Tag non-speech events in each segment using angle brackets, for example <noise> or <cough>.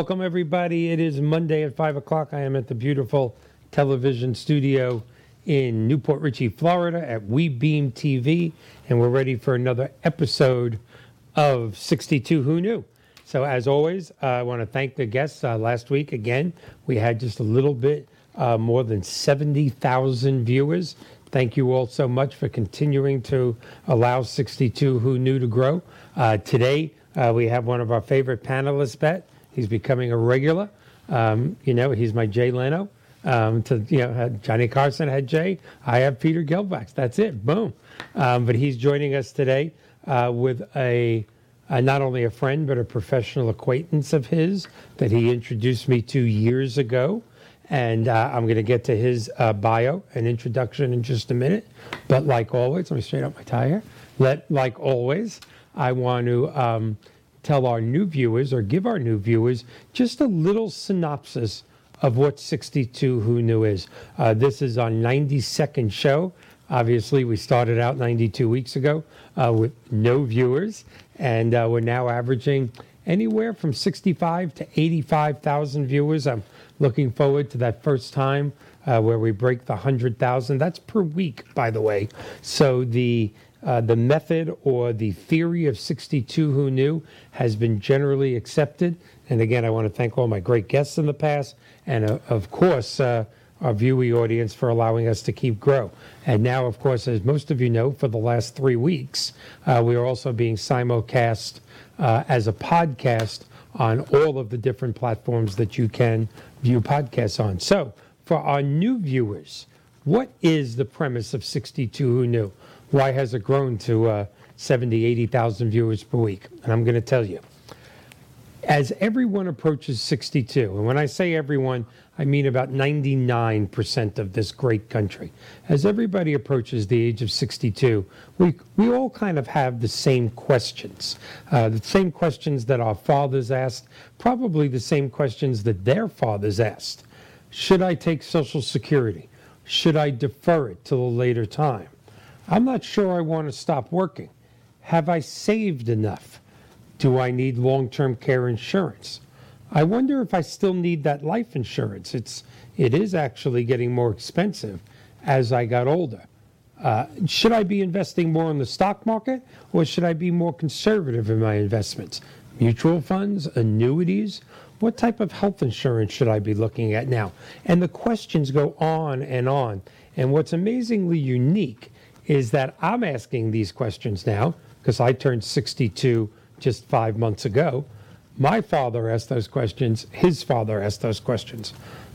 Welcome, everybody. It is Monday at 5 o'clock. I am at the beautiful television studio in New Port Richey, Florida at We Beam TV, and we're ready for another episode of 62 Who Knew. So, as always, uh, I want to thank the guests. Uh, last week, again, we had just a little bit uh, more than 70,000 viewers. Thank you all so much for continuing to allow 62 Who Knew to grow. Uh, today, uh, we have one of our favorite panelists, Bet. He's becoming a regular. Um, you know, he's my Jay Leno. Um, to you know, Johnny Carson had Jay. I have Peter Gelbach. That's it. Boom. Um, but he's joining us today uh, with a, not only a friend but a professional acquaintance of his that he introduced me to years ago. And uh, I'm going to get to his uh, bio and introduction in just a minute. But like always, let me straighten up my tie here. Let like always, I want to um, tell our new viewers or give our new viewers just a little synopsis of what 62 Who Knew is. Uh, this is our 92nd show. Obviously, we started out 92 weeks ago uh, with no viewers, and uh, we're now averaging anywhere from 65 to 85,000 viewers. I'm looking forward to that first time uh, where we break the 100,000. That's per week, by the way. So the uh, the method or the theory of 62 who knew has been generally accepted. And again, I want to thank all my great guests in the past, and uh, of course, uh, our viewing audience for allowing us to keep grow. And now, of course, as most of you know, for the last three weeks, uh, we are also being simulcast uh, as a podcast on all of the different platforms that you can view podcasts on. So, for our new viewers, what is the premise of 62 Who Knew? Why has it grown to uh, 70, 80,000 viewers per week? And I'm going to tell you. As everyone approaches 62, and when I say everyone, I mean about 99% of this great country. As everybody approaches the age of 62, we, we all kind of have the same questions. Uh, the same questions that our fathers asked, probably the same questions that their fathers asked. Should I take Social Security? Should I defer it till a later time? I'm not sure I want to stop working. Have I saved enough? Do I need long term care insurance? I wonder if I still need that life insurance. It's, it is actually getting more expensive as I got older. Uh, should I be investing more in the stock market or should I be more conservative in my investments? Mutual funds, annuities? What type of health insurance should I be looking at now? And the questions go on and on. And what's amazingly unique is that I'm asking these questions now because I turned 62 just five months ago. My father asked those questions, his father asked those questions.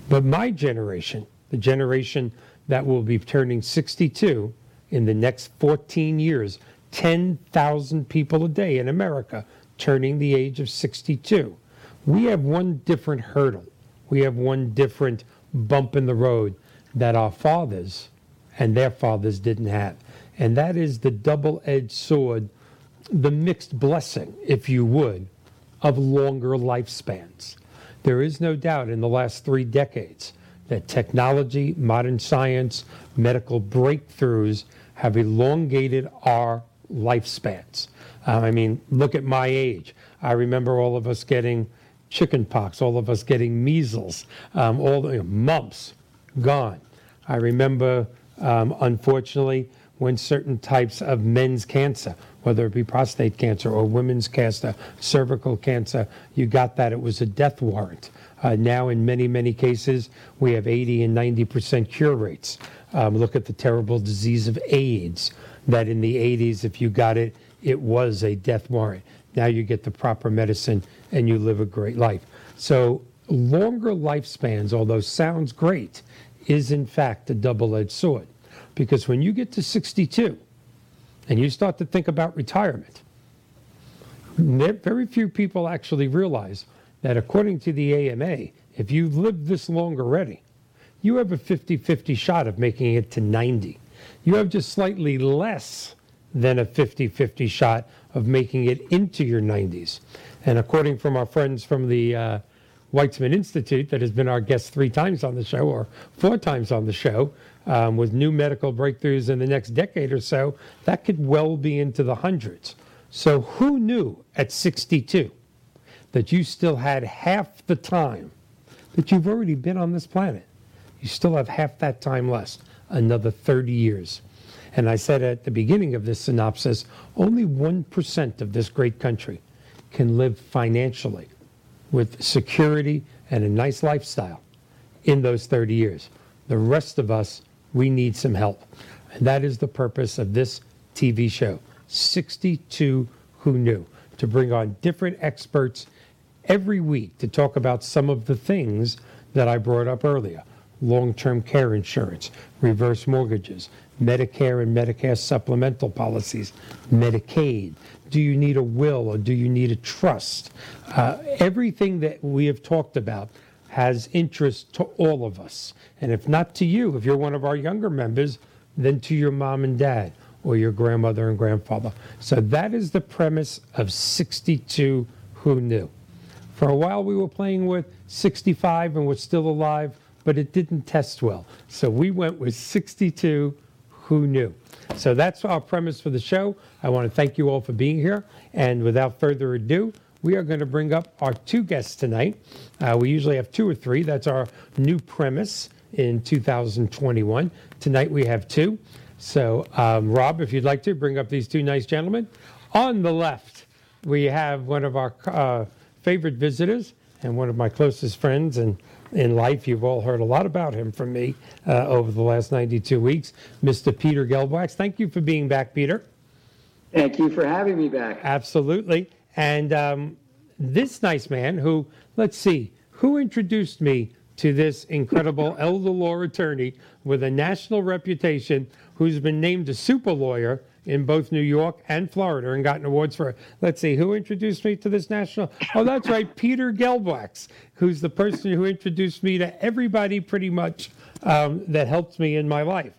But my generation, the generation that will be turning 62 in the next 14 years, 10,000 people a day in America turning the age of 62. We have one different hurdle. We have one different bump in the road that our fathers and their fathers didn't have and that is the double edged sword, the mixed blessing, if you would, of longer lifespans. There is no doubt in the last three decades that technology, modern science, medical breakthroughs have elongated our lifespans. Um, I mean, look at my age. I remember all of us getting chickenpox, all of us getting measles, um, all the you know, mumps gone. I remember, um, unfortunately, when certain types of men's cancer, whether it be prostate cancer or women's cancer, cervical cancer, you got that. It was a death warrant. Uh, now, in many, many cases, we have 80 and 90% cure rates. Um, look at the terrible disease of AIDS, that in the 80s, if you got it, it was a death warrant. Now you get the proper medicine and you live a great life. So, longer lifespans, although sounds great, is in fact a double edged sword. Because when you get to 62 and you start to think about retirement, very few people actually realize that according to the AMA, if you've lived this long already, you have a 50 50 shot of making it to 90. You have just slightly less than a 50 50 shot of making it into your 90s. And according from our friends from the uh, Weizmann Institute, that has been our guest three times on the show or four times on the show, um, with new medical breakthroughs in the next decade or so, that could well be into the hundreds. So, who knew at 62 that you still had half the time that you've already been on this planet. You still have half that time left, another 30 years. And I said at the beginning of this synopsis only 1% of this great country can live financially with security and a nice lifestyle in those 30 years. The rest of us, we need some help. And that is the purpose of this TV show 62 Who Knew, to bring on different experts every week to talk about some of the things that I brought up earlier long term care insurance, reverse mortgages, Medicare and Medicare supplemental policies, Medicaid. Do you need a will or do you need a trust? Uh, everything that we have talked about has interest to all of us. And if not to you, if you're one of our younger members, then to your mom and dad or your grandmother and grandfather. So that is the premise of 62 Who Knew. For a while, we were playing with 65 and we're still alive, but it didn't test well. So we went with 62 Who Knew. So that's our premise for the show. I want to thank you all for being here. And without further ado, we are going to bring up our two guests tonight. Uh, we usually have two or three. That's our new premise in 2021. Tonight we have two. So, um, Rob, if you'd like to bring up these two nice gentlemen. On the left, we have one of our uh, favorite visitors and one of my closest friends and in life. You've all heard a lot about him from me uh, over the last 92 weeks, Mr. Peter Gelbwax. Thank you for being back, Peter. Thank you for having me back. Absolutely. And um, this nice man who, let's see, who introduced me to this incredible elder law attorney with a national reputation who's been named a super lawyer in both New York and Florida and gotten awards for, let's see, who introduced me to this national? Oh, that's right, Peter Gelbwax, who's the person who introduced me to everybody pretty much um, that helped me in my life.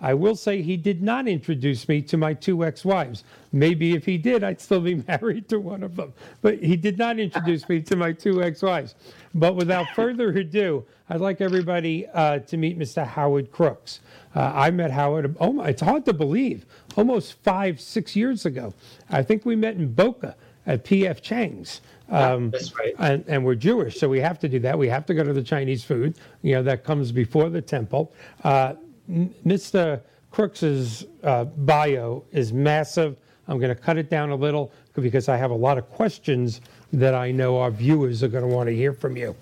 I will say he did not introduce me to my two ex wives. Maybe if he did, I'd still be <laughs> married to one of them. But he did not introduce me to my two ex wives. But without <laughs> further ado, I'd like everybody uh, to meet Mr. Howard Krooks. Uh, I met Howard, oh, it's hard to believe, almost five, six years ago. I think we met in Boca at P.F. Chang's. Um, That's right. And, and, we're Jewish, so we have to do that. We have to go to the Chinese food. You know, that comes before the temple. Uh, Mr. Krooks's uh, bio is massive. I'm going to cut it down a little because I have a lot of questions that I know our viewers are going to want to hear from you.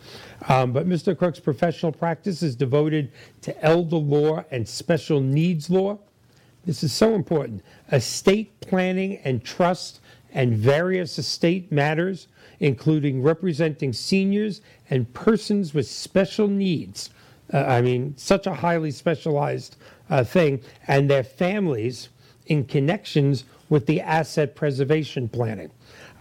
Um, but Mr. Krook's professional practice is devoted to elder law and special needs law. This is so important. Estate planning and trust and various estate matters, including representing seniors and persons with special needs uh, I mean, such a highly specialized uh, thing, and their families in connections with the asset preservation planning.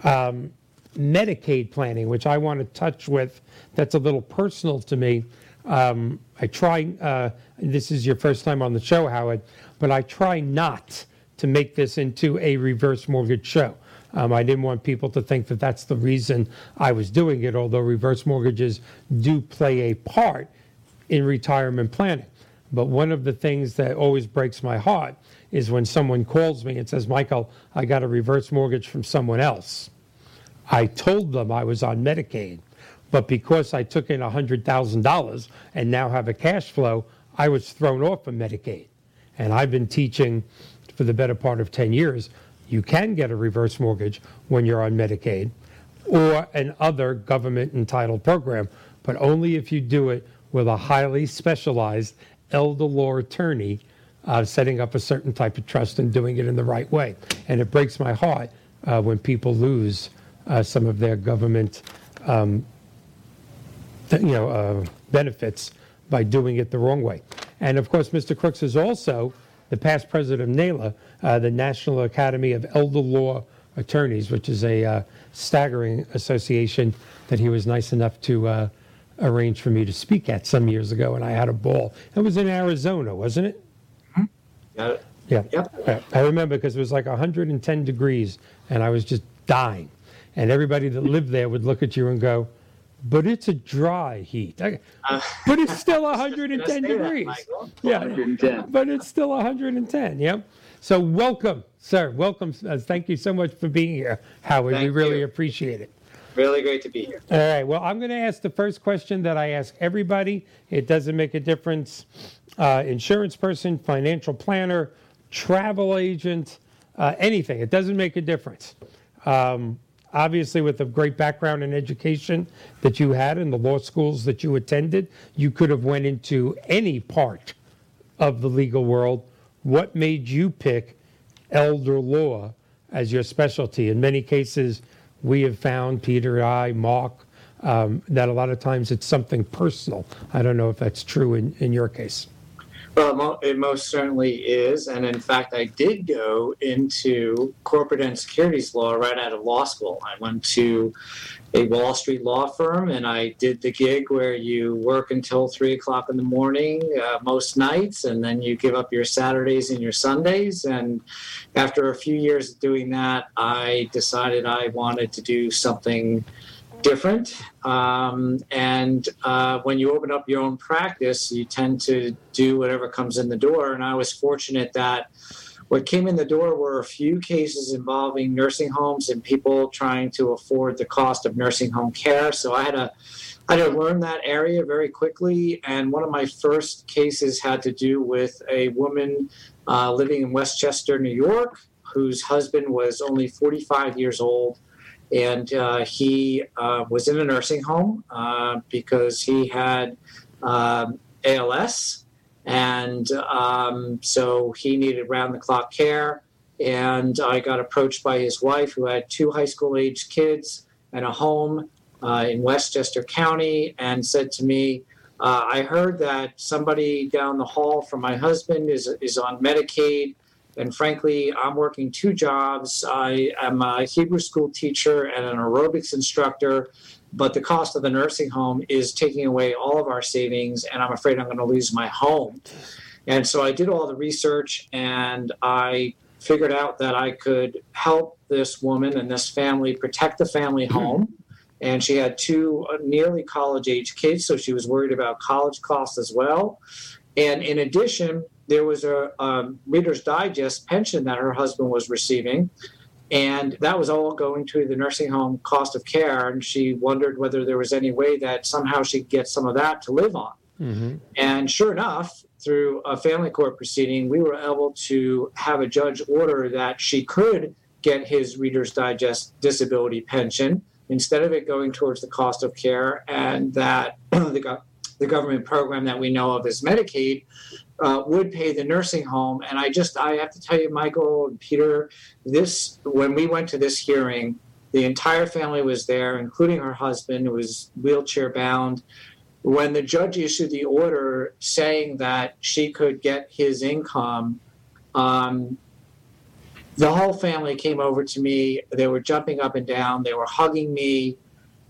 Um, Medicaid planning, which I want to touch with, that's a little personal to me. Um, I try, uh, this is your first time on the show, Howard, but I try not to make this into a reverse mortgage show. Um, I didn't want people to think that that's the reason I was doing it, although reverse mortgages do play a part in retirement planning. But one of the things that always breaks my heart is when someone calls me and says, Michael, I got a reverse mortgage from someone else. I told them I was on Medicaid, but because I took in $100,000 and now have a cash flow, I was thrown off of Medicaid. And I've been teaching for the better part of 10 years you can get a reverse mortgage when you're on Medicaid or an other government entitled program, but only if you do it with a highly specialized elder law attorney uh, setting up a certain type of trust and doing it in the right way. And it breaks my heart uh, when people lose uh, some of their government, um, th- you know, uh, benefits by doing it the wrong way. And of course, Mr. Krooks is also the past president of NAELA, uh, the National Academy of Elder Law Attorneys, which is a uh, staggering association that he was nice enough to arranged for me to speak at some years ago, and I had a ball. It was in Arizona, wasn't it? Mm-hmm. Got it. Yeah. Yep. I remember because it was like 110 degrees, and I was just dying. And everybody that lived there would look at you and go, but it's a dry heat. uh, <laughs> but it's still 110 degrees. That, yeah, 110. but it's still 110. Yeah. So welcome, sir. Welcome. Uh, thank you so much for being here, Howard. Thank we really you. appreciate it. Really great to be here. All right. Well, I'm going to ask the first question that I ask everybody. It doesn't make a difference. Uh, insurance person, financial planner, travel agent, uh, anything. It doesn't make a difference. Um, obviously, with a great background in education that you had in the law schools that you attended, you could have went into any part of the legal world. What made you pick elder law as your specialty? In many cases, we have found, Peter, I, Mark, um, that a lot of times it's something personal. I don't know if that's true in, in your case. Well, it most certainly is. And in fact, I did go into corporate and securities law right out of law school. I went to a Wall Street law firm and I did the gig where you work until three o'clock in the morning uh, most nights and then you give up your Saturdays and your Sundays. And after a few years of doing that, I decided I wanted to do something different. Um, and uh, when you open up your own practice, you tend to do whatever comes in the door. And I was fortunate that what came in the door were a few cases involving nursing homes and people trying to afford the cost of nursing home care. So I had to, I had to learn that area very quickly. And one of my first cases had to do with a woman uh, living in Westchester, New York, whose husband was only 45 years old and uh, he uh, was in a nursing home uh, because he had um, ALS, and um, so he needed round-the-clock care. And I got approached by his wife, who had two high school-age kids and a home uh, in Westchester County, and said to me. Uh, I heard that somebody down the hall from my husband is, is on Medicaid and frankly, I'm working two jobs. I am a Hebrew school teacher and an aerobics instructor, but the cost of the nursing home is taking away all of our savings, and I'm afraid I'm going to lose my home. And so I did all the research and I figured out that I could help this woman and this family protect the family hmm. home. And she had two uh, nearly college age kids, so she was worried about college costs as well. And in addition, there was a um, Reader's Digest pension that her husband was receiving, and that was all going to the nursing home cost of care. And she wondered whether there was any way that somehow she could get some of that to live on. Mm-hmm. And sure enough, through a family court proceeding, we were able to have a judge order that she could get his Reader's Digest disability pension instead of it going towards the cost of care, and that <clears throat> the, the government program that we know of as Medicaid uh, would pay the nursing home. And I just, I have to tell you, Michael and Peter, this, when we went to this hearing, the entire family was there, including her husband, who was wheelchair bound. When the judge issued the order saying that she could get his income, um, the whole family came over to me. They were jumping up and down. They were hugging me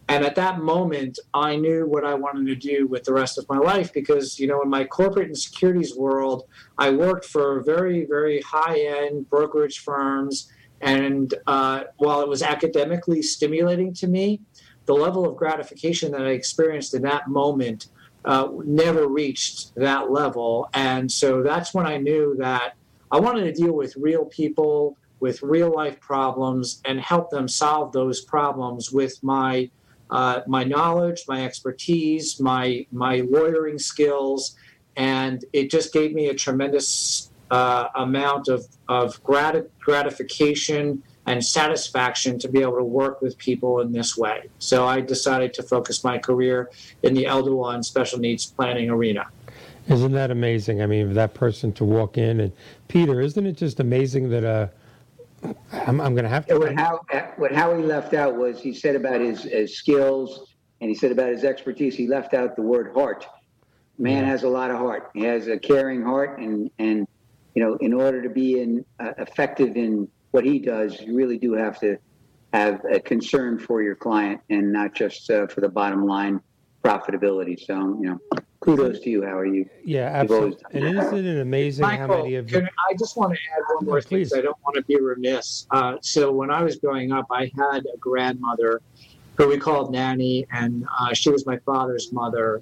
and at that moment i knew what i wanted to do with the rest of my life because you know in my corporate and securities world i worked for very very high end brokerage firms. And uh, while it was academically stimulating to me the level of gratification that i experienced in that moment uh, never reached that level. And so that's when i knew that i wanted to deal with real people with real life problems and help them solve those problems with my uh, my knowledge, my expertise, my my lawyering skills, and it just gave me a tremendous uh, amount of of grat- gratification and satisfaction to be able to work with people in this way. So I decided to focus my career in the elder and special needs planning arena. Isn't that amazing? I mean, that person to walk in and Peter, isn't it just amazing that uh, I'm, I'm going to have to. What, How, what Howie left out was he said about his, his skills and he said about his expertise. He left out the word heart. Man has a lot of heart. He has a caring heart, and and you know, in order to be in uh, effective in what he does, you really do have to have a concern for your client and not just uh, for the bottom line profitability. So you know, kudos to you. How are you? Yeah, absolutely. And isn't it amazing Michael, how many of you? I just want to add one more thing. I don't want to be remiss. Uh, so when I was growing up, I had a grandmother who we called Nanny, and uh, she was my father's mother.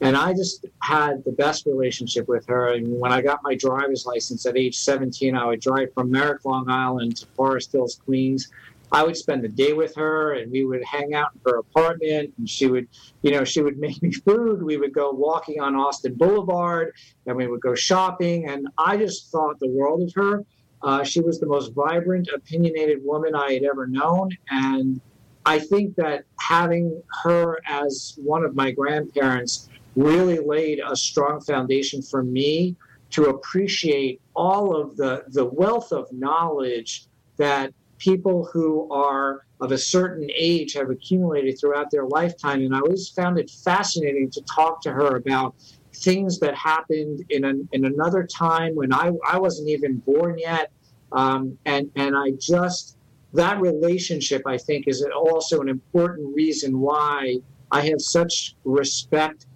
And I just had the best relationship with her. And when I got my driver's license at age 17, I would drive from Merrick, Long Island to Forest Hills, Queens. I would spend the day with her and we would hang out in her apartment and she would, you know, she would <laughs> make me food. We would go walking on Austin Boulevard and we would go shopping. And I just thought the world of her. Uh, she was the most vibrant, opinionated woman I had ever known. And I think that having her as one of my grandparents really laid a strong foundation for me to appreciate all of the, the wealth of knowledge that people who are of a certain age have accumulated throughout their lifetime. And I always found it fascinating to talk to her about things that happened in, an, in another time when I, I wasn't even born yet. Um, and, and I just, that relationship, I think, is also an important reason why I have such respect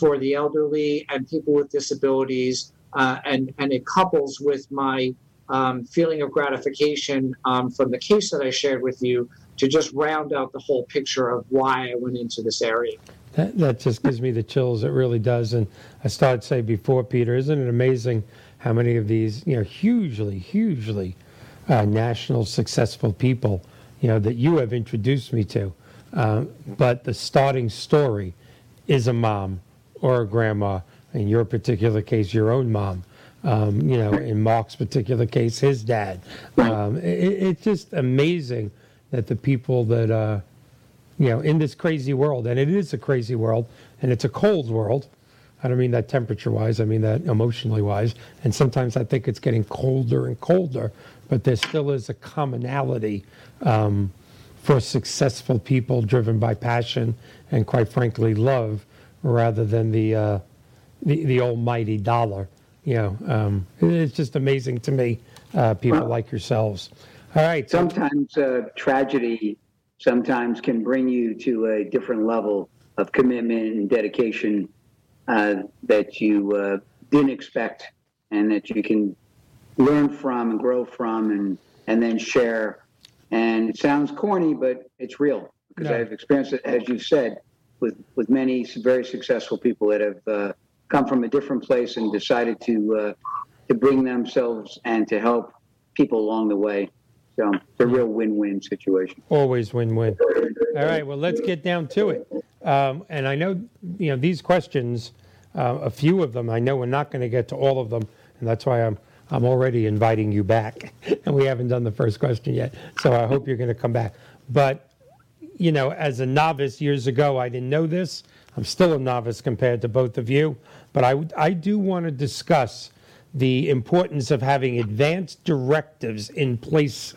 for the elderly and people with disabilities. Uh, and, and it couples with my um, feeling of gratification um, from the case that I shared with you to just round out the whole picture of why I went into this area. That, that just gives me the chills. It really does. And I started to say before, Peter, isn't it amazing how many of these, you know, hugely, hugely uh, national successful people, you know, that you have introduced me to. Uh, but the starting story is a mom or a grandma. In your particular case, your own mom. Um, you know, in Mark's particular case, his dad. Um, it, it's just amazing that the people that, uh, you know, in this crazy world, and it is a crazy world, and it's a cold world. I don't mean that temperature wise, I mean that emotionally wise. And sometimes I think it's getting colder and colder, but there still is a commonality um, for successful people driven by passion and, quite frankly, love rather than the, uh, the, the almighty dollar. You know, um, it's just amazing to me, uh, people well, like yourselves. All right. So- sometimes uh, tragedy sometimes can bring you to a different level of commitment and dedication uh, that you uh, didn't expect and that you can learn from and grow from and, and then share. And it sounds corny, but it's real because no. I've experienced it, as you said, with, with many very successful people that have uh, come from a different place and decided to uh, to bring themselves and to help people along the way. So it's a real win-win situation. Always win-win. All right, well, let's get down to it. Um, and I know, you know, these questions, uh, a few of them, I know we're not going to get to all of them, and that's why I'm I'm already inviting you back, <laughs> and we haven't done the first question yet. So I hope you're going to come back. But you know, as a novice years ago, I didn't know this. I'm still a novice compared to both of you, but I, I do want to discuss the importance of having advanced directives in place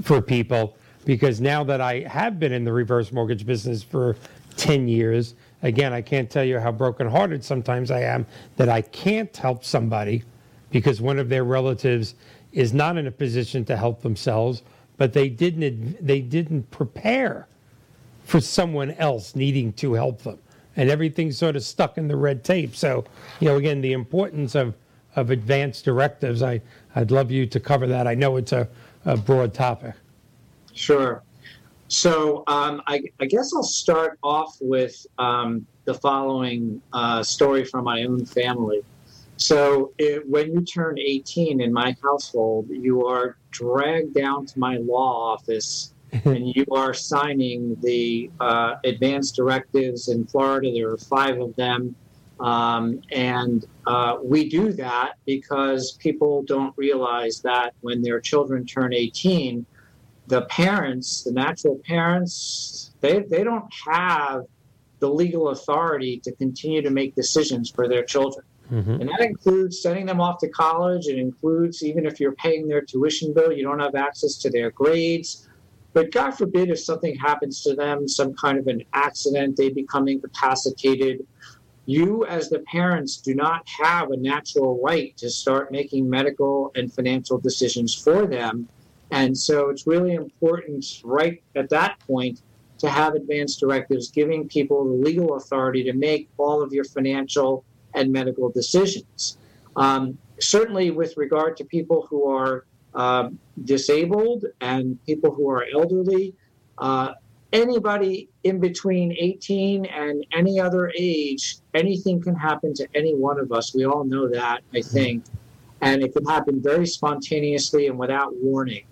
for people because now that I have been in the reverse mortgage business for 10 years, again, I can't tell you how brokenhearted sometimes I am that I can't help somebody because one of their relatives is not in a position to help themselves, but they didn't they didn't prepare for someone else needing to help them. And everything's sort of stuck in the red tape. So, you know, again, the importance of, of advanced directives, I, I'd love you to cover that. I know it's a, a broad topic. Sure. So um, I, I, guess I'll start off with um, the following uh, story from my own family. So it, when you turn 18 in my household, you are dragged down to my law office and you are signing the uh, advanced directives in Florida. There are five of them. Um, and uh, we do that because people don't realize that when their children turn 18, the parents, the natural parents, they, they don't have the legal authority to continue to make decisions for their children. Mm-hmm. And that includes sending them off to college. It includes even if you're paying their tuition bill, you don't have access to their grades. But God forbid if something happens to them, some kind of an accident, they become incapacitated. You, as the parents, do not have a natural right to start making medical and financial decisions for them. And so it's really important, right at that point, to have advanced directives giving people the legal authority to make all of your financial and medical decisions. Um, certainly, with regard to people who are uh, disabled and people who are elderly, uh, anybody in between 18 and any other age, anything can happen to any one of us. We all know that, I think. And it can happen very spontaneously and without warning.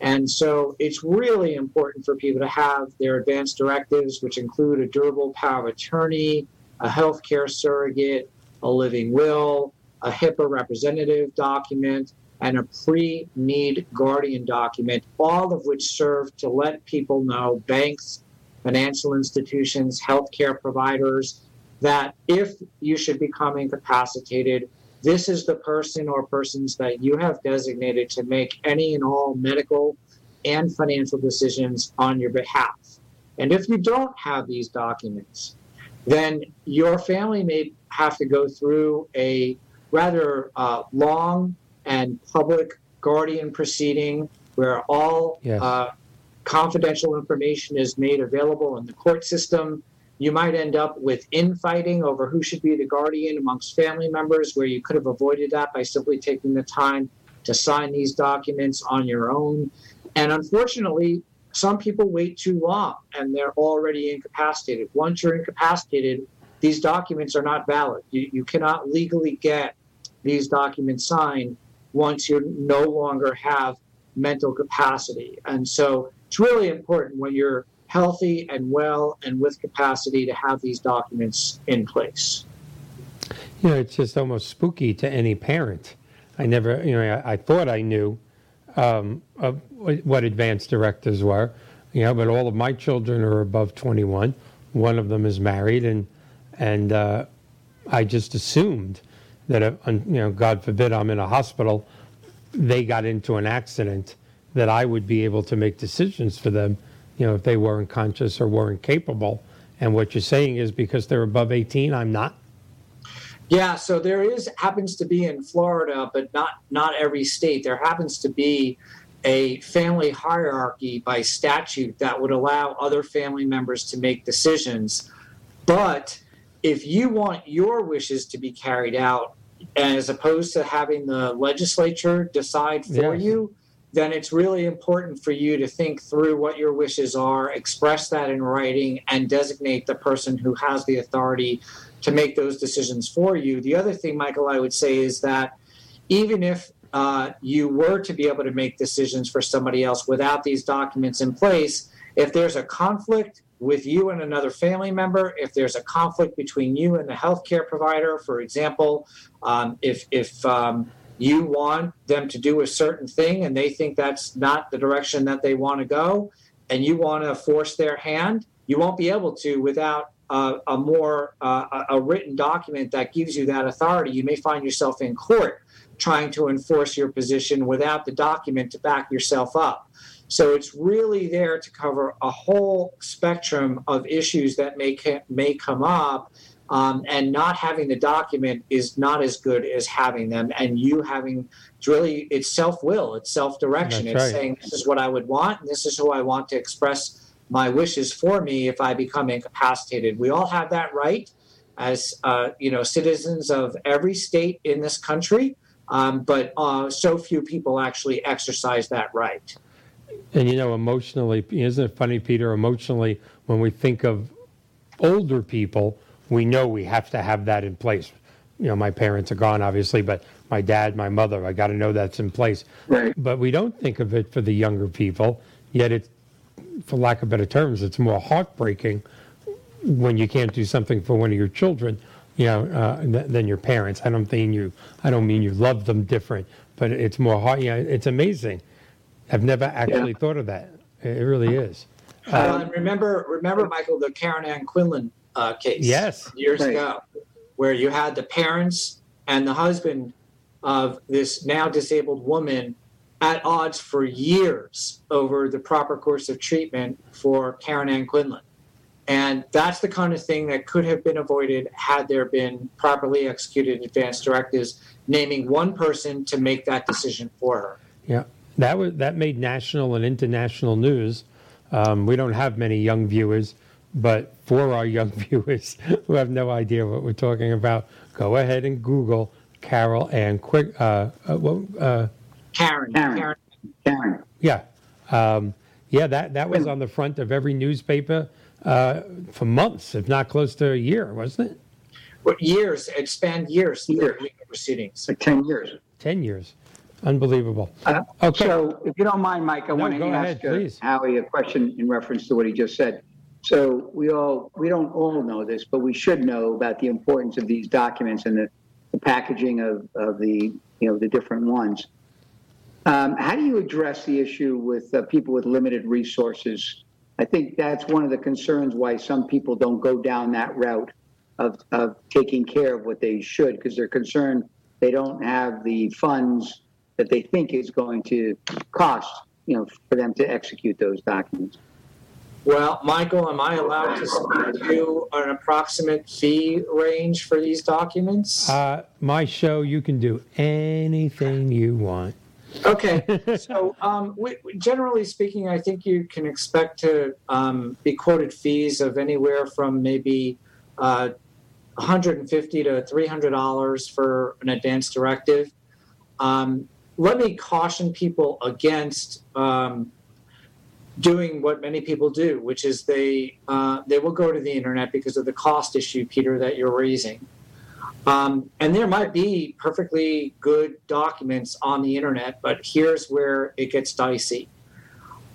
And so it's really important for people to have their advance directives, which include a durable power of attorney, a healthcare surrogate, a living will, a HIPAA representative document, and a pre need guardian document, all of which serve to let people know banks, financial institutions, healthcare providers that if you should become incapacitated, this is the person or persons that you have designated to make any and all medical and financial decisions on your behalf. And if you don't have these documents, then your family may have to go through a rather uh, long and public guardian proceeding where all Yes. uh, confidential information is made available in the court system. You might end up with infighting over who should be the guardian amongst family members, where you could have avoided that by simply taking the time to sign these documents on your own. And unfortunately, some people wait too long and they're already incapacitated. Once you're incapacitated, these documents are not valid. You, you cannot legally get these documents signed once you no longer have mental capacity. And so it's really important when you're healthy and well and with capacity to have these documents in place. You know, it's just almost spooky to any parent. I never, you know, I, I thought I knew um, what advanced directives were, you know, but all of my children are above 21. One of them is married, and and uh, I just assumed that, if, you know, God forbid, I'm in a hospital, they got into an accident, that I would be able to make decisions for them, you know, if they weren't conscious or weren't capable. And what you're saying is because they're above 18, I'm not. Yeah, so there is happens to be in Florida, but not not every state. There happens to be a family hierarchy by statute that would allow other family members to make decisions. But if you want your wishes to be carried out, as opposed to having the legislature decide for you, then it's really important for you to think through what your wishes are, express that in writing, and designate the person who has the authority to make those decisions for you. The other thing, Michael, I would say is that even if uh, you were to be able to make decisions for somebody else without these documents in place, if there's a conflict with you and another family member, if there's a conflict between you and the healthcare provider, for example, um, if if um, you want them to do a certain thing and they think that's not the direction that they want to go, and you want to force their hand, you won't be able to without a more uh, a written document that gives you that authority. You may find yourself in court trying to enforce your position without the document to back yourself up. So it's really there to cover a whole spectrum of issues that may ca- may come up, um, and not having the document is not as good as having them. And you having it's really it's self will, it's self direction. It's right. saying this is what I would want, and this is who I want to express my wishes for me if I become incapacitated. We all have that right as uh, you know citizens of every state in this country, um, but uh, so few people actually exercise that right. And you know, emotionally, isn't it funny, Peter? Emotionally, when we think of older people, we know we have to have that in place. You know, my parents are gone, obviously, but my dad, my mother, I got to know that's in place. Right. But we don't think of it for the younger people. Yet, it, for lack of better terms, it's more heartbreaking when you can't do something for one of your children, you know, uh, th- than your parents. I don't mean you. I don't mean you love them different, but it's more hard. You know, it's amazing. I've never actually thought of that. It really is. Uh, and remember, remember, Michael, the Karen Ann Quinlan uh, case. Yes. years Right. ago, where you had the parents and the husband of this now disabled woman at odds for years over the proper course of treatment for Karen Ann Quinlan. And that's the kind of thing that could have been avoided had there been properly executed advance directives naming one person to make that decision for her. Yeah, that was that made national and international news. Um, we don't have many young viewers, but for our <laughs> young viewers who have no idea what we're talking about, go ahead and Google Carol Ann Quick. Uh, uh, what, uh, Karen, Karen. Karen. yeah, um, yeah. That that was on the front of every newspaper uh, for months, if not close to a year, wasn't it? What years, it spanned years, the Years. legal proceedings. Like 10 years. Ten years. Unbelievable. Uh, Okay. So if you don't mind, Mike, I No, want to go ahead, ask uh. Howie a question in reference to what he just said. So we all, we don't all know this, but we should know about the importance of these documents and the, the packaging of, of the, you know, the different ones. Um, how do you address the issue with uh, people with limited resources? I think that's one of the concerns why some people don't go down that route of, of taking care of what they should because they're concerned they don't have the funds that they think is going to cost, you know, for them to execute those documents. Well, Michael, am I allowed to speak to an approximate fee range for these documents? Uh, my show, you can do anything you want. Okay, <laughs> so um, we, we- generally speaking, I think you can expect to um, be quoted fees of anywhere from maybe uh, 150 to 300 dollars for an advance directive. Um, let me caution people against um, doing what many people do, which is they uh, they will go to the internet because of the cost issue, Peter, that you're raising. Um, and there might be perfectly good documents on the internet, but here's where it gets dicey.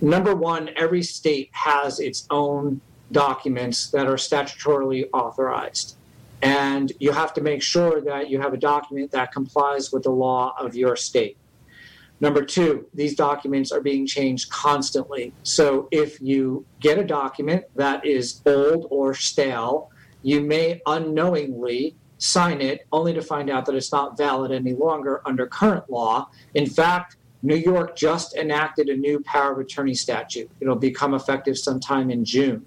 Number one, every state has its own documents that are statutorily authorized. And you have to make sure that you have a document that complies with the law of your state. Number two, these documents are being changed constantly. So if you get a document that is old or stale, you may unknowingly sign it only to find out that it's not valid any longer under current law. In fact, New York just enacted a new power of attorney statute. It'll become effective sometime in June.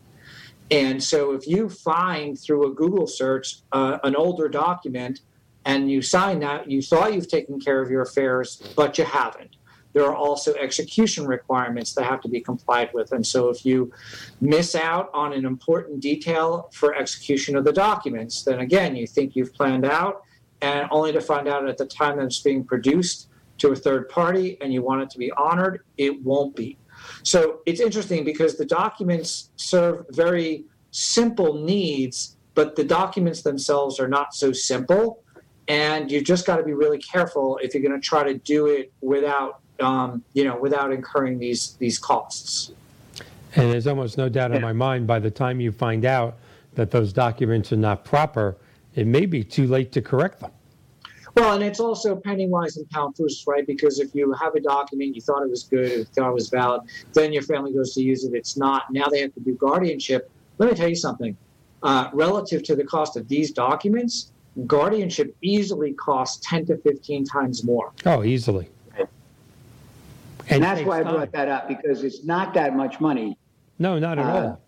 And so if you find through a Google search uh, an older document and you sign that, you thought you've taken care of your affairs, but you haven't. There are also execution requirements that have to be complied with. And so if you miss out on an important detail for execution of the documents, then again, you think you've planned out, and only to find out at the time that it's being produced to a third party and you want it to be honored, it won't be. So it's interesting because the documents serve very simple needs, but the documents themselves are not so simple. And you just got to be really careful if you're going to try to do it without, um, you know, without incurring these these costs. And there's almost no doubt in my mind by the time you find out that those documents are not proper, it may be too late to correct them. Well, and it's also penny wise and pound foolish, right? Because if you have a document, you thought it was good, you thought it was valid, then your family goes to use it, it's not. Now they have to do guardianship. Let me tell you something. Uh, relative to the cost of these documents, guardianship easily costs 10 to 15 times more. Oh, easily. And that's takes why I time. brought that up because it's not that much money No, not at uh, all.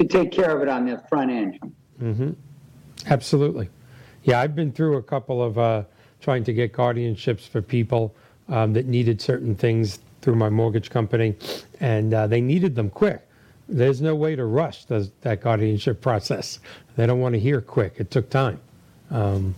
to take care of it on the front end. hmm Absolutely. Yeah, I've been through a couple of uh, trying to get guardianships for people um, that needed certain things through my mortgage company, and uh, they needed them quick. There's no way to rush the, that guardianship process. They don't want to hear quick. It took time. Um,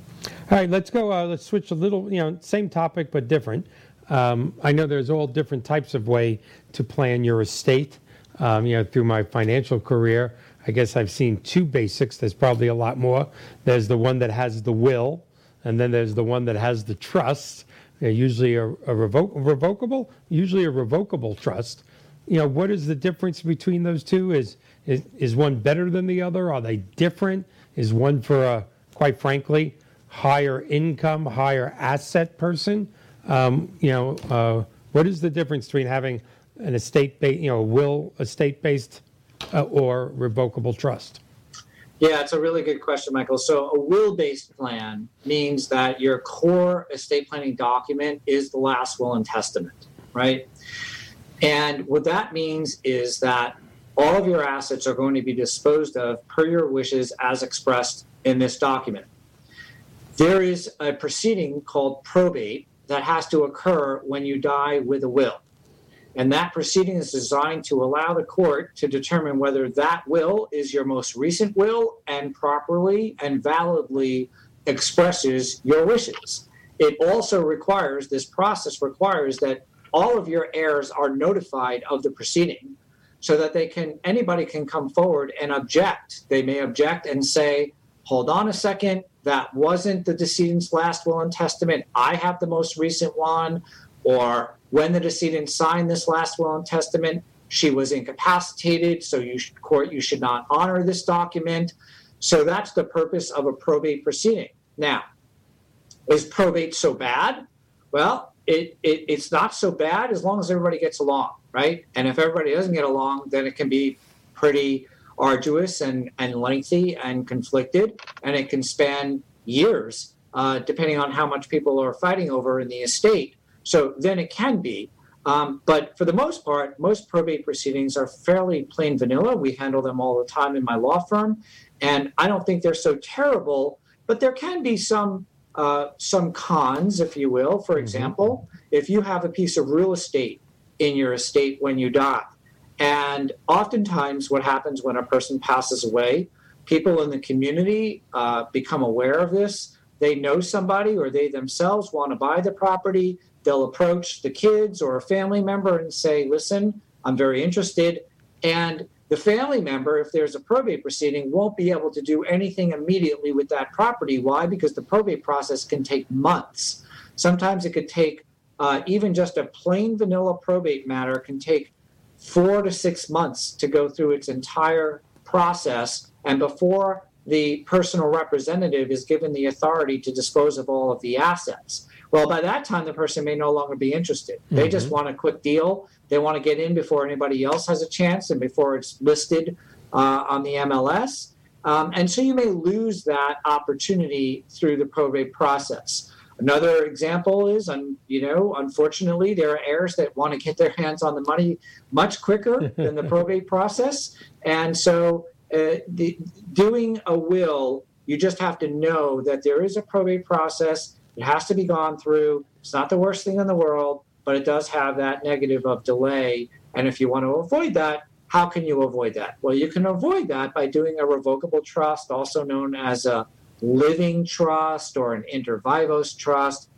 all right, let's go. Uh, let's switch a little. You know, same topic but different. Um, I know there's all different types of way to plan your estate. Um, you know, through my financial career, I guess I've seen two basics. There's probably a lot more. There's the one that has the will, and then there's the one that has the trust. They're usually a, a revocable, usually a revocable trust. You know, what is the difference between those two? Is is is one better than the other? Are they different? Is one for a quite frankly higher income, higher asset person? Um, you know, uh, what is the difference between having an estate, ba- you know, will estate based uh, or revocable trust? Yeah, it's a really good question, Michael. So, a will based plan means that your core estate planning document is the last will and testament, right? And what that means is that all of your assets are going to be disposed of per your wishes as expressed in this document. There is a proceeding called probate that has to occur when you die with a will. And that proceeding is designed to allow the court to determine whether that will is your most recent will and properly and validly expresses your wishes. It also requires, this process requires that all of your heirs are notified of the proceeding so that they can, anybody can come forward and object. They may object and say, hold on a second, that wasn't the decedent's last will and testament. I have the most recent one or when the decedent signed this last will and testament, she was incapacitated, so you should, court you should not honor this document. So that's the purpose of a probate proceeding. Now, is probate so bad? Well, it, it it's not so bad as long as everybody gets along, right? And if everybody doesn't get along, then it can be pretty arduous and, and lengthy and conflicted, and it can span years, uh, depending on how much people are fighting over in the estate. So then it can be. Um, but for the most part, most probate proceedings are fairly plain vanilla. We handle them all the time in my law firm, and I don't think they're so terrible. But there can be some uh, some cons, if you will. For example, if you have a piece of real estate in your estate when you die, and oftentimes what happens when a person passes away, people in the community uh, become aware of this. They know somebody or they themselves want to buy the property. They'll approach the kids or a family member and say, Listen, I'm very interested. And the family member, if there's a probate proceeding, won't be able to do anything immediately with that property. Why? Because the probate process can take months. Sometimes it could take uh, even just a plain vanilla probate matter can take four to six months to go through its entire process. And before the personal representative is given the authority to dispose of all of the assets. Well, by that time, the person may no longer be interested. They mm-hmm. just want a quick deal. They want to get in before anybody else has a chance and before it's listed uh, on the MLS. Um, and so you may lose that opportunity through the probate process. Another example is, um, you know, unfortunately, there are heirs that want to get their hands on the money much quicker <laughs> than the probate process. And so uh, the, doing a will, you just have to know that there is a probate process. It has to be gone through. It's not the worst thing in the world, but it does have that negative of delay. And if you want to avoid that, how can you avoid that? Well, you can avoid that by doing a revocable trust, also known as a living trust or an inter vivos trust.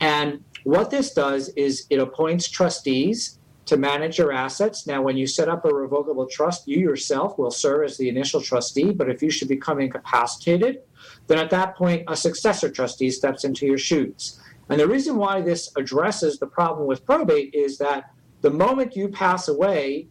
And what this does is it appoints trustees to manage your assets. Now, when you set up a revocable trust, you yourself will serve as the initial trustee, but if you should become incapacitated, then at that point, a successor trustee steps into your shoes. And the reason why this addresses the problem with probate is that the moment you pass away,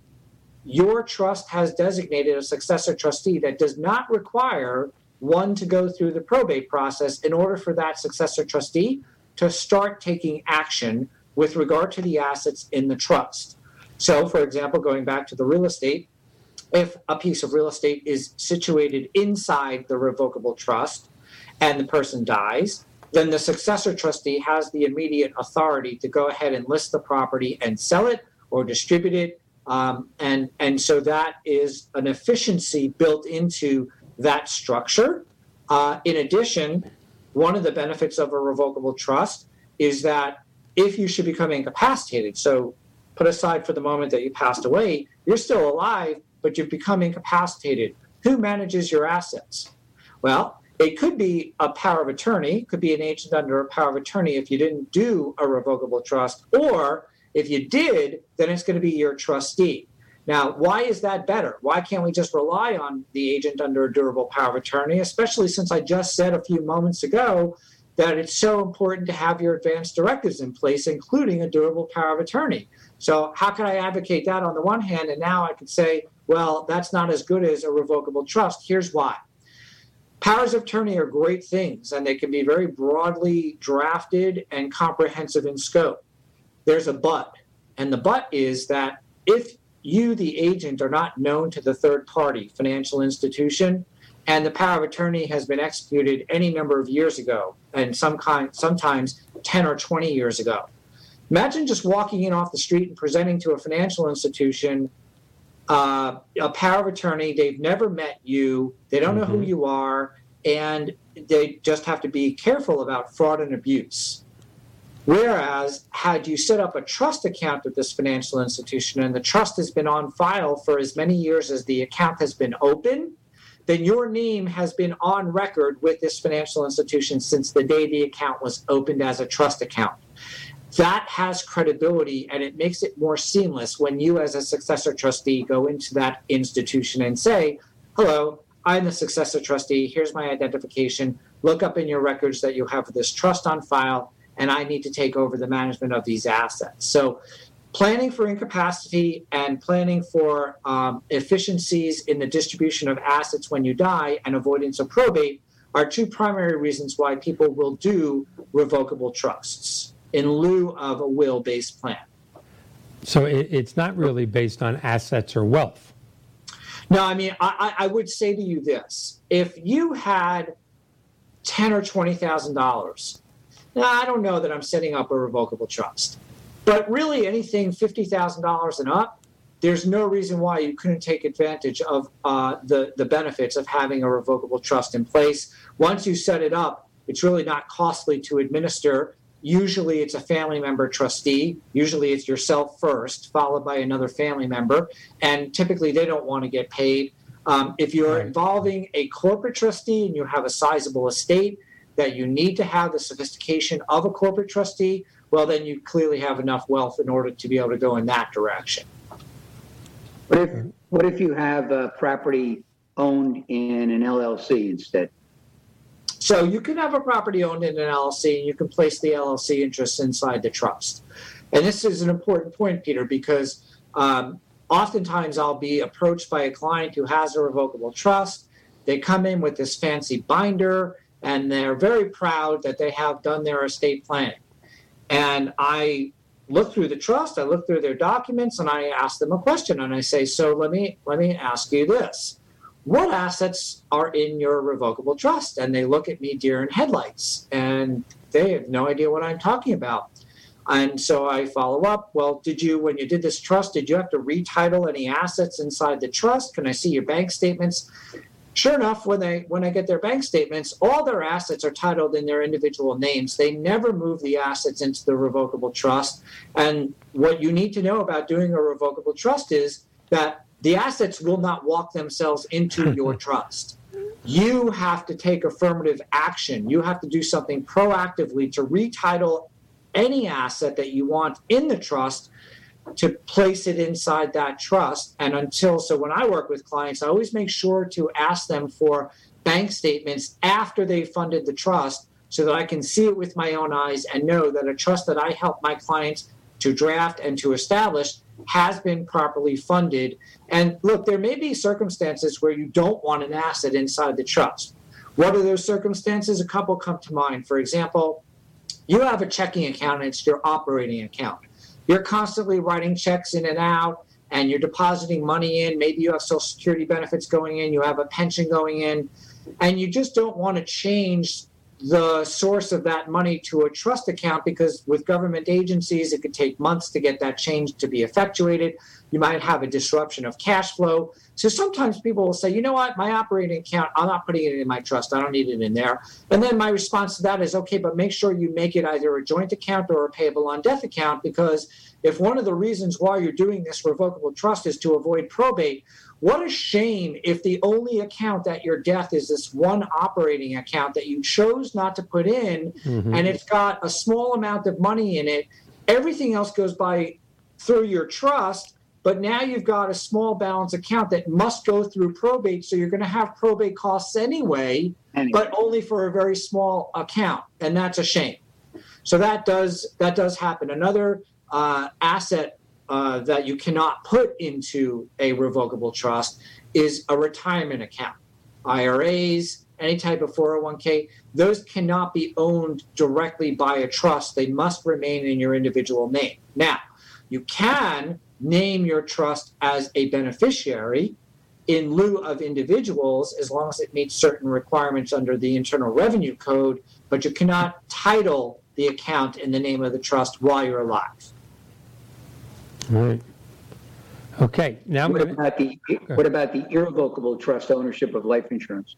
your trust has designated a successor trustee that does not require one to go through the probate process in order for that successor trustee to start taking action with regard to the assets in the trust. So, for example, going back to the real estate, if a piece of real estate is situated inside the revocable trust and the person dies, then the successor trustee has the immediate authority to go ahead and list the property and sell it or distribute it. Um, and, and so that is an efficiency built into that structure. Uh, in addition, one of the benefits of a revocable trust is that if you should become incapacitated. So put aside for the moment that you passed away, you're still alive, but you've become incapacitated. Who manages your assets? Well, it could be a power of attorney, could be an agent under a power of attorney if you didn't do a revocable trust, or if you did, then it's going to be your trustee. Now, why is that better? Why can't we just rely on the agent under a durable power of attorney, especially since I just said a few moments ago that it's so important to have your advanced directives in place, including a durable power of attorney. So, how can I advocate that on the one hand? And now I could say, well, that's not as good as a revocable trust. Here's why. Powers of attorney are great things, and they can be very broadly drafted and comprehensive in scope. There's a but, and the but is that if you, the agent, are not known to the third party financial institution, and the power of attorney has been executed any number of years ago, and some kind, sometimes 10 or 20 years ago. Imagine just walking in off the street and presenting to a financial institution uh, a power of attorney. They've never met you, they don't know mm-hmm. who you are, and they just have to be careful about fraud and abuse. Whereas, had you set up a trust account with this financial institution and the trust has been on file for as many years as the account has been open, then your name has been on record with this financial institution since the day the account was opened as a trust account. That has credibility and it makes it more seamless when you, as a successor trustee, go into that institution and say, Hello, I'm the successor trustee. Here's my identification. Look up in your records that you have this trust on file. And I need to take over the management of these assets. So, planning for incapacity and planning for um, efficiencies in the distribution of assets when you die and avoidance of probate are two primary reasons why people will do revocable trusts in lieu of a will based plan. So it, it's not really based on assets or wealth. No, I mean, I, I would say to you this: if you had ten or twenty thousand dollars, now I don't know that I'm setting up a revocable trust, but really anything fifty thousand dollars and up, there's no reason why you couldn't take advantage of uh, the the benefits of having a revocable trust in place. Once you set it up, it's really not costly to administer. Usually it's a family member trustee. Usually it's yourself first, followed by another family member. And typically they don't want to get paid. Um, if you're involving a corporate trustee and you have a sizable estate that you need to have the sophistication of a corporate trustee, well, then you clearly have enough wealth in order to be able to go in that direction. What if, what if you have uh, property owned in an LLC instead? So you can have a property owned in an LLC and you can place the LLC interests inside the trust. And this is an important point, Peter, because um, oftentimes I'll be approached by a client who has a revocable trust. They come in with this fancy binder and they're very proud that they have done their estate planning. And I look through the trust, I look through their documents, and I ask them a question. And I say, So let me let me ask you this what assets are in your revocable trust? And they look at me deer in headlights and they have no idea what I'm talking about. And so I follow up. Well, did you, when you did this trust, did you have to retitle any assets inside the trust? Can I see your bank statements? Sure enough, when they when I get their bank statements, all their assets are titled in their individual names. They never move the assets into the revocable trust. And what you need to know about doing a revocable trust is that the assets will not walk themselves into <laughs> your trust. You have to take affirmative action. You have to do something proactively to retitle any asset that you want in the trust to place it inside that trust. And until, so when I work with clients, I always make sure to ask them for bank statements after they funded the trust so that I can see it with my own eyes and know that a trust that I help my clients to draft and to establish has been properly funded. And look, there may be circumstances where you don't want an asset inside the trust. What are those circumstances? A couple come to mind. For example, you have a checking account and it's your operating account. You're constantly writing checks in and out and you're depositing money in. Maybe you have Social Security benefits going in, you have a pension going in, and you just don't want to change the source of that money to a trust account because with government agencies, it could take months to get that change to be effectuated. You might have a disruption of cash flow. So sometimes people will say, you know what, my operating account, I'm not putting it in my trust. I don't need it in there. And then my response to that is, okay, but make sure you make it either a joint account or a payable on death account because if one of the reasons why you're doing this revocable trust is to avoid probate, what a shame if the only account at your death is this one operating account that you chose not to put in Mhm. and it's got a small amount of money in it. Everything else goes by through your trust, but now you've got a small balance account that must go through probate. So you're going to have probate costs anyway, Anyway. but only for a very small account, and that's a shame. So that does that does happen. Another uh, asset uh, that you cannot put into a revocable trust is a retirement account, IRAs, any type of 401k. Those cannot be owned directly by a trust. They must remain in your individual name. Now, you can name your trust as a beneficiary in lieu of individuals as long as it meets certain requirements under the Internal Revenue Code, but you cannot title the account in the name of the trust while you're alive. All right. Okay, now I'm What going to, about the, what about the irrevocable trust ownership of life insurance?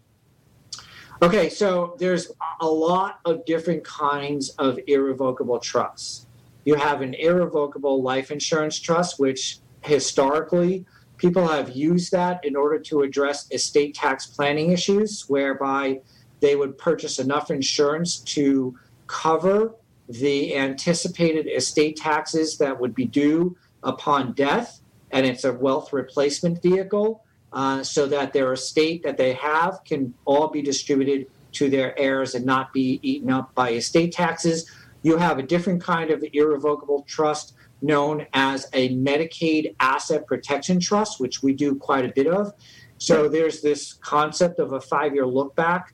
Okay, so there's a lot of different kinds of irrevocable trusts. You have an irrevocable life insurance trust, which historically people have used that in order to address estate tax planning issues, whereby they would purchase enough insurance to cover the anticipated estate taxes that would be due upon death. And it's a wealth replacement vehicle uh, so that their estate that they have can all be distributed to their heirs and not be eaten up by estate taxes. you have a different kind of irrevocable trust known as a Medicaid Asset Protection Trust, which we do quite a bit of. So there's this concept of a five year look back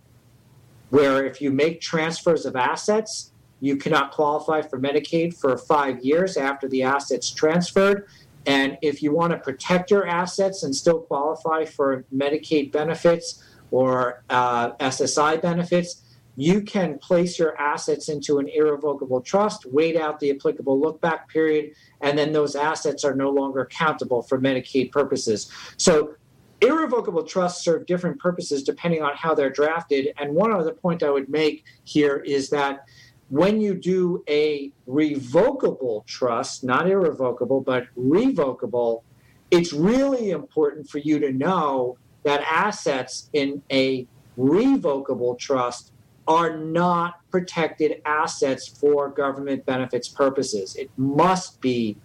where if you make transfers of assets, you cannot qualify for Medicaid for five years after the asset's transferred. And if you want to protect your assets and still qualify for Medicaid benefits or uh, SSI benefits, you can place your assets into an irrevocable trust, wait out the applicable look back period, and then those assets are no longer accountable for Medicaid purposes. So irrevocable trusts serve different purposes depending on how they're drafted. And one other point I would make here is that when you do a revocable trust, not irrevocable, but revocable, it's really important for you to know that assets in a revocable trust are not protected assets for government benefits purposes. It must be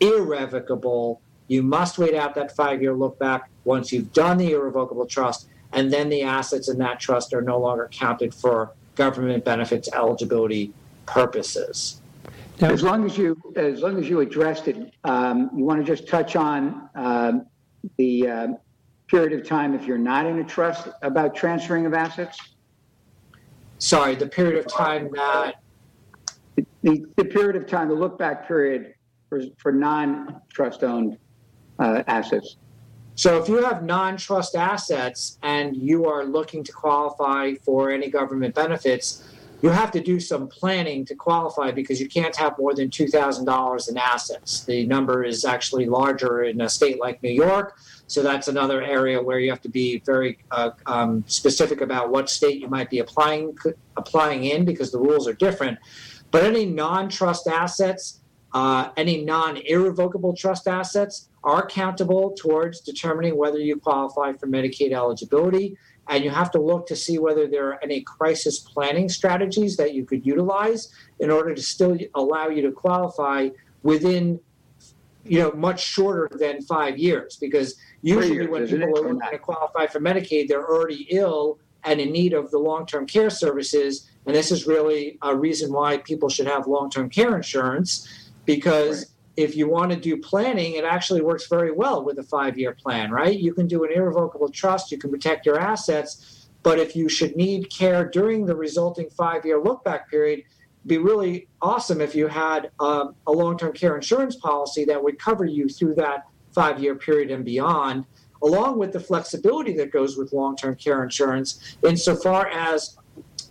irrevocable. You must wait out that five year look back once you've done the irrevocable trust, and then the assets in that trust are no longer counted for government benefits eligibility purposes. Now, as long as you as long as you addressed it, um, you want to just touch on um, the uh, period of time if you're not in a trust about transferring of assets. Sorry, the period of time that the, the period of time, the look back period for, for non trust owned uh, assets. So if you have non-trust assets and you are looking to qualify for any government benefits, you have to do some planning to qualify because you can't have more than $2,000 in assets. The number is actually larger in a state like New York. So that's another area where you have to be very uh, um, specific about what state you might be applying applying in because the rules are different. But any non-trust assets, uh, any non-irrevocable trust assets, are countable towards determining whether you qualify for Medicaid eligibility. And you have to look to see whether there are any crisis planning strategies that you could utilize in order to still allow you to qualify within, you know, much shorter than five years. Because usually years, when people are looking to qualify for Medicaid, they're already ill and in need of the long-term care services. And this is really a reason why people should have long-term care insurance because if you want to do planning, it actually works very well with a five year plan, right? You can do an irrevocable trust, you can protect your assets, but if you should need care during the resulting five year look back period, be really awesome if you had um, a long term care insurance policy that would cover you through that five year period and beyond, along with the flexibility that goes with long term care insurance, insofar as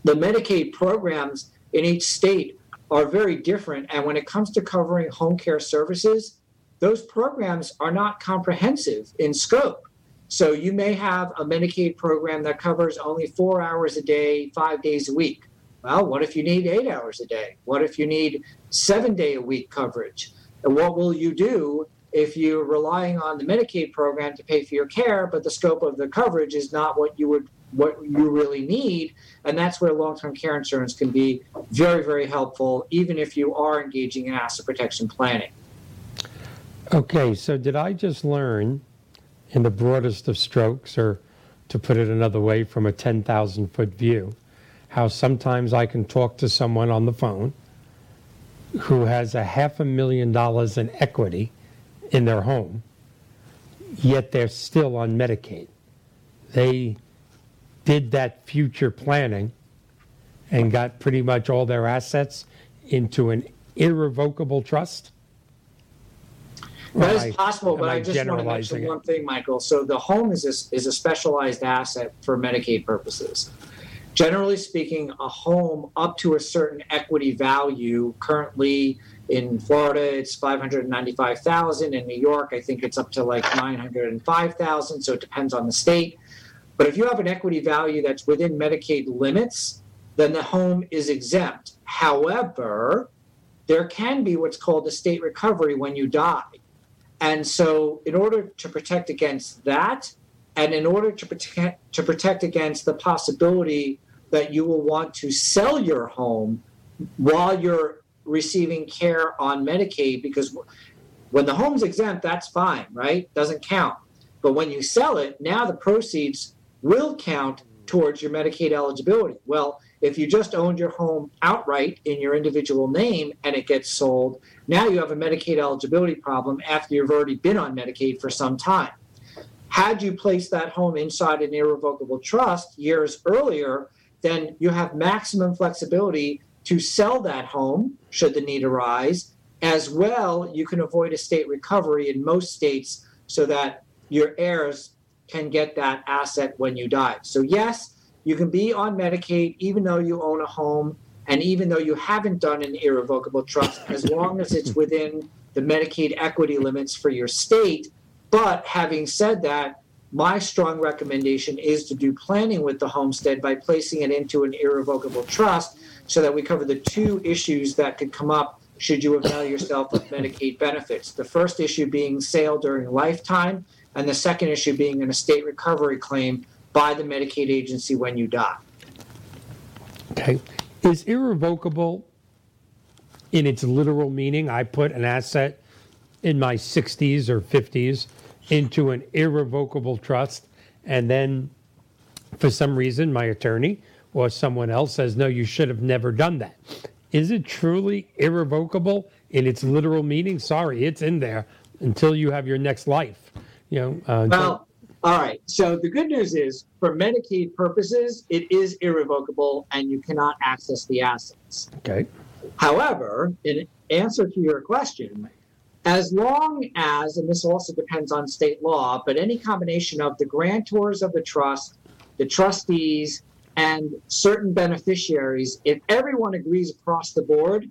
the Medicaid programs in each state are very different. And when it comes to covering home care services, those programs are not comprehensive in scope. So you may have a Medicaid program that covers only four hours a day, five days a week. Well, what if you need eight hours a day? What if you need seven day a week coverage? And what will you do if you're relying on the Medicaid program to pay for your care, but the scope of the coverage is not what you would what you really need. And that's where long term care insurance can be very, very helpful, even if you are engaging in asset protection planning. Okay, so did I just learn, in the broadest of strokes, or to put it another way, from a 10,000 foot view, how sometimes I can talk to someone on the phone who has a half a million dollars in equity in their home, yet they're still on Medicaid? They did that future planning and got pretty much all their assets into an irrevocable trust? That is I- possible, but I I just want to mention it? one thing, Michael. So the home is a, is a specialized asset for Medicaid purposes. Generally speaking, a home up to a certain equity value, currently in Florida, it's five hundred ninety-five thousand. In New York, I think it's up to like nine hundred and five thousand. So it depends on the state. But if you have an equity value that's within Medicaid limits, then the home is exempt. However, there can be what's called estate recovery when you die. And so, in order to protect against that, and in order to protect, to protect against the possibility that you will want to sell your home while you're receiving care on Medicaid, because when the home's exempt, that's fine, right? Doesn't count. But when you sell it, now the proceeds will count towards your Medicaid eligibility. Well, if you just owned your home outright in your individual name and it gets sold, now you have a Medicaid eligibility problem after you've already been on Medicaid for some time. Had you placed that home inside an irrevocable trust years earlier, then you have maximum flexibility to sell that home should the need arise. As well, you can avoid estate recovery in most states so that your heirs can get that asset when you die. So, yes, you can be on Medicaid even though you own a home and even though you haven't done an irrevocable trust, as long as it's within the Medicaid equity limits for your state. But having said that, my strong recommendation is to do planning with the homestead by placing it into an irrevocable trust so that we cover the two issues that could come up should you avail yourself of Medicaid benefits. The first issue being sale during lifetime, and the second issue being an estate recovery claim by the Medicaid agency when you die. Okay. Is irrevocable in its literal meaning? I put an asset in my 60s or 50s into an irrevocable trust, and then for some reason my attorney or someone else says, no, you should have never done that. Is it truly irrevocable in its literal meaning? Sorry, it's in there until you have your next life. You know, uh, Well, all right. So the good news is, for Medicaid purposes, it is irrevocable and you cannot access the assets. okay. However, in answer to your question, as long as, and this also depends on state law, but any combination of the grantors of the trust, the trustees, and certain beneficiaries, if everyone agrees across the board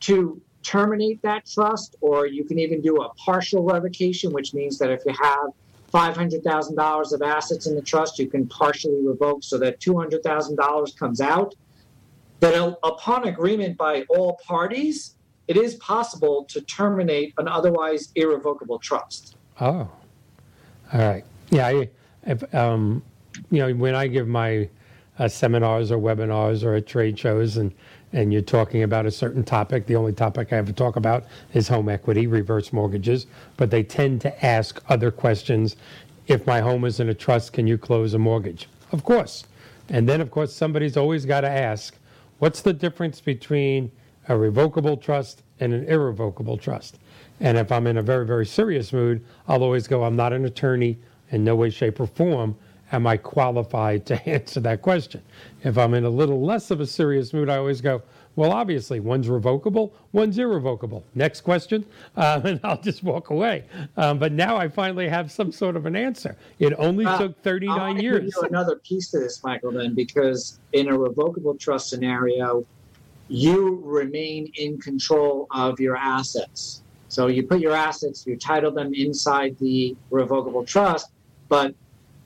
to terminate that trust, or you can even do a partial revocation, which means that if you have $500,000 of assets in the trust, you can partially revoke so that $200,000 comes out. That upon agreement by all parties, it is possible to terminate an otherwise irrevocable trust. Oh, all right. Yeah, I, if, um, you know, when I give my uh, seminars or webinars or at trade shows, and and you're talking about a certain topic, the only topic I ever talk about is home equity, reverse mortgages. But they tend to ask other questions. If my home is in a trust, can you close a mortgage? Of course. And then, of course, somebody's always got to ask, what's the difference between a revocable trust and an irrevocable trust? And if I'm in a very, very serious mood, I'll always go, I'm not an attorney in no way, shape, or form. Am I qualified to <laughs> answer that question? If I'm in a little less of a serious mood, I always go, well, obviously, one's revocable, one's irrevocable. Next question, <laughs> uh, and I'll just walk away. Um, but now I finally have some sort of an answer. It only Uh, took I'll 39 give years. you another piece to this, Michael, then, because in a revocable trust scenario, you remain in control of your assets. So you put your assets, you title them inside the revocable trust, but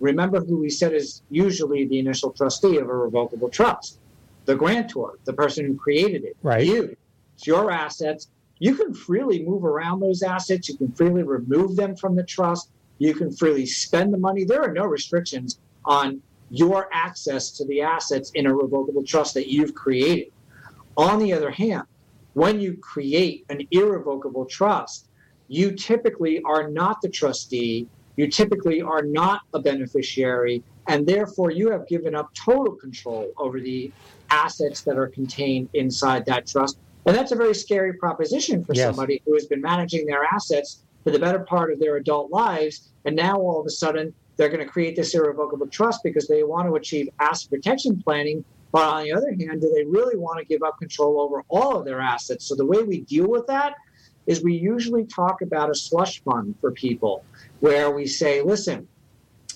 remember who we said is usually the initial trustee of a revocable trust the grantor, the person who created it. Right. You. It's your assets. You can freely move around those assets. You can freely remove them from the trust. You can freely spend the money. There are no restrictions on your access to the assets in a revocable trust that you've created. On the other hand, when you create an irrevocable trust, you typically are not the trustee, you typically are not a beneficiary, and therefore you have given up total control over the assets that are contained inside that trust. And that's a very scary proposition for Yes. somebody who has been managing their assets for the better part of their adult lives. And now all of a sudden, they're going to create this irrevocable trust because they want to achieve asset protection planning. But on the other hand, do they really want to give up control over all of their assets? So the way we deal with that is we usually talk about a slush fund for people where we say, listen,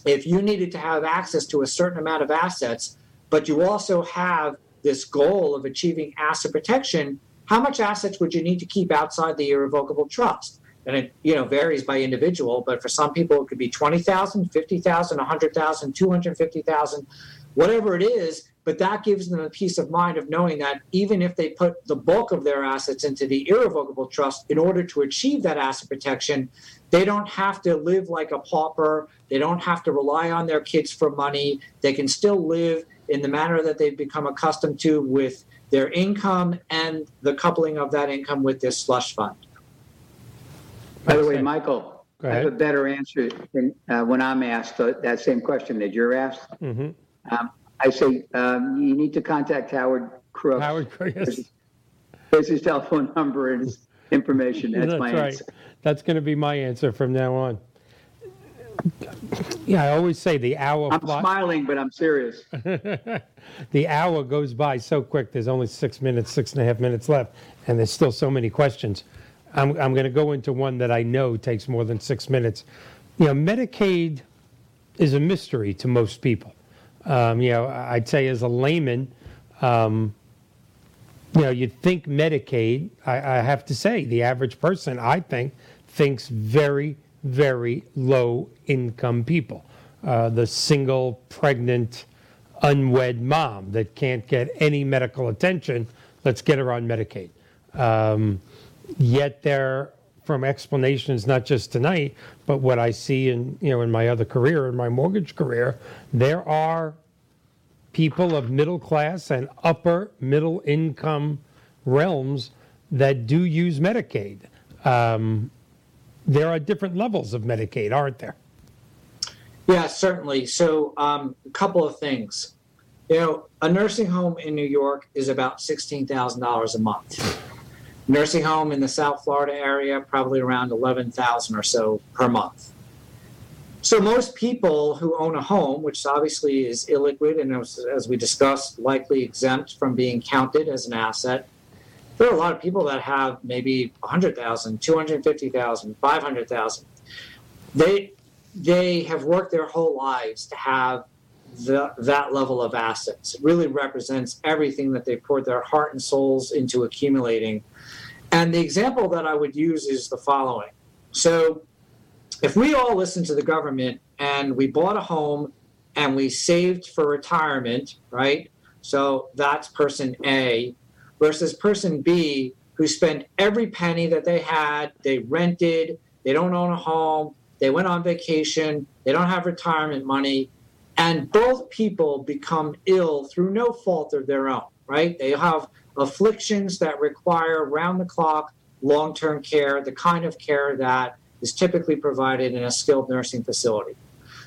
if you needed to have access to a certain amount of assets, but you also have this goal of achieving asset protection, how much assets would you need to keep outside the irrevocable trust? And it you know varies by individual, but for some people it could be 20,000, 50,000, 100,000, 250,000, whatever it is, but that gives them a peace of mind of knowing that even if they put the bulk of their assets into the irrevocable trust in order to achieve that asset protection, they don't have to live like a pauper. They don't have to rely on their kids for money. They can still live in the manner that they've become accustomed to with their income and the coupling of that income with this slush fund. By the way, Michael, Go I have a better answer than uh, when I'm asked uh, that same question that you're asked. hmm Um, I say, um, you need to contact Howard Krooks. Howard, yes, There's his telephone <laughs> number and his information. That's, my right. answer. That's going to be my answer from now on. Yeah, I always say the hour I'm fly- smiling, but I'm serious. <laughs> the hour goes by so quick. There's only six minutes, six and a half minutes left, and there's still so many questions. I'm, I'm going to go into one that I know takes more than six minutes. You know, Medicaid is a mystery to most people. Um, you know, I'd say as a layman, um, you know, you'd think Medicaid, I, I have to say, the average person, I think, thinks very, very low income people. Uh, the single, pregnant, unwed mom that can't get any medical attention, let's get her on Medicaid. Um, yet there, from explanations not just tonight, but what I see in you know in my other career, in my mortgage career, there are people of middle class and upper middle income realms that do use Medicaid. Um, there are different levels of Medicaid, aren't there? Yeah, certainly. So, um, a couple of things. You know, a nursing home in New York is about sixteen thousand dollars a month. Nursing home in the South Florida area probably around eleven thousand or so per month. So most people who own a home, which obviously is illiquid and as, as we discussed, likely exempt from being counted as an asset, there are a lot of people that have maybe 100,000, 250,000, 500,000. They they have worked their whole lives to have the, that level of assets. It really represents everything that they poured their heart and souls into accumulating. And the example that I would use is the following. So, if we all listened to the government and we bought a home and we saved for retirement, right? So that's person A versus person B who spent every penny that they had, they rented, they don't own a home, they went on vacation, they don't have retirement money, and both people become ill through no fault of their own, right? They have afflictions that require round the clock long term care, the kind of care that is typically provided in a skilled nursing facility.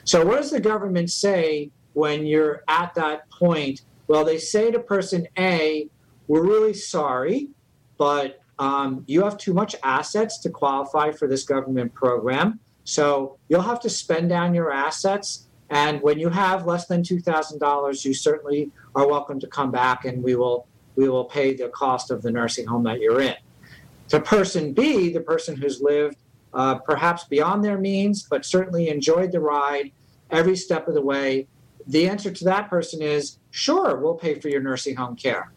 So, what does the government say when you're at that point? Well, they say to person A, We're really sorry, but um, you have too much assets to qualify for this government program. So, you'll have to spend down your assets. And when you have less than $2,000, you certainly are welcome to come back and we will, we will pay the cost of the nursing home that you're in. To person B, the person who's lived uh, perhaps beyond their means, but certainly enjoyed the ride every step of the way. The answer to that person is sure, we'll pay for your nursing home care.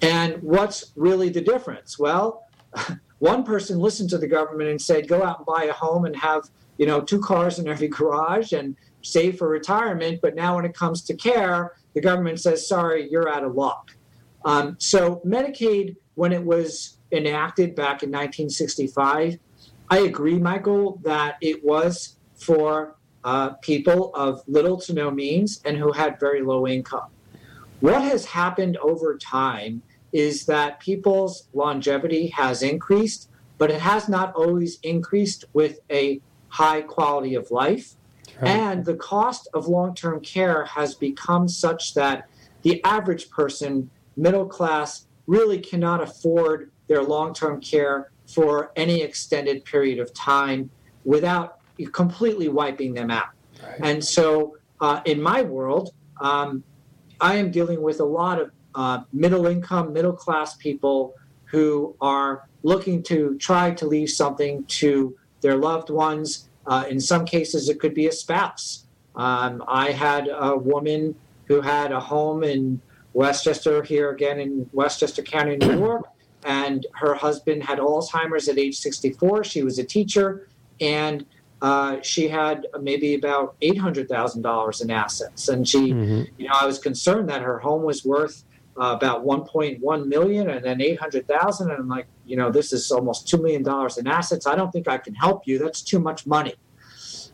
And what's really the difference? Well, <laughs> one person listened to the government and said, go out and buy a home and have, you know, two cars in every <laughs> garage and save for retirement. But now when it comes to care, the government says, sorry, you're out of luck. Um, so Medicaid, when it was enacted back in 1965, I agree, Michael, that it was for uh, people of little to no means and who had very low income. What has happened over time is that people's longevity has increased, but it has not always increased with a high quality of life. Right. And the cost of long term care has become such that the average person, middle class, really cannot afford their long term care for any extended period of time without completely wiping them out. Right. And so, uh, in my world, um, I am dealing with a lot of uh, middle income, middle class people who are looking to try to leave something to their loved ones. Uh, in some cases, it could be a spouse. Um, I had a woman who had a home in Westchester, here again in Westchester County, New York and her husband had Alzheimer's at age 64. She was a teacher, and uh, she had maybe about eight hundred thousand dollars in assets. And she, mm-hmm. you know, I was concerned that her home was worth uh, about 1.1 million, and then 800,000. And I'm like, you know, this is almost two million dollars in assets. I don't think I can help you. That's too much money.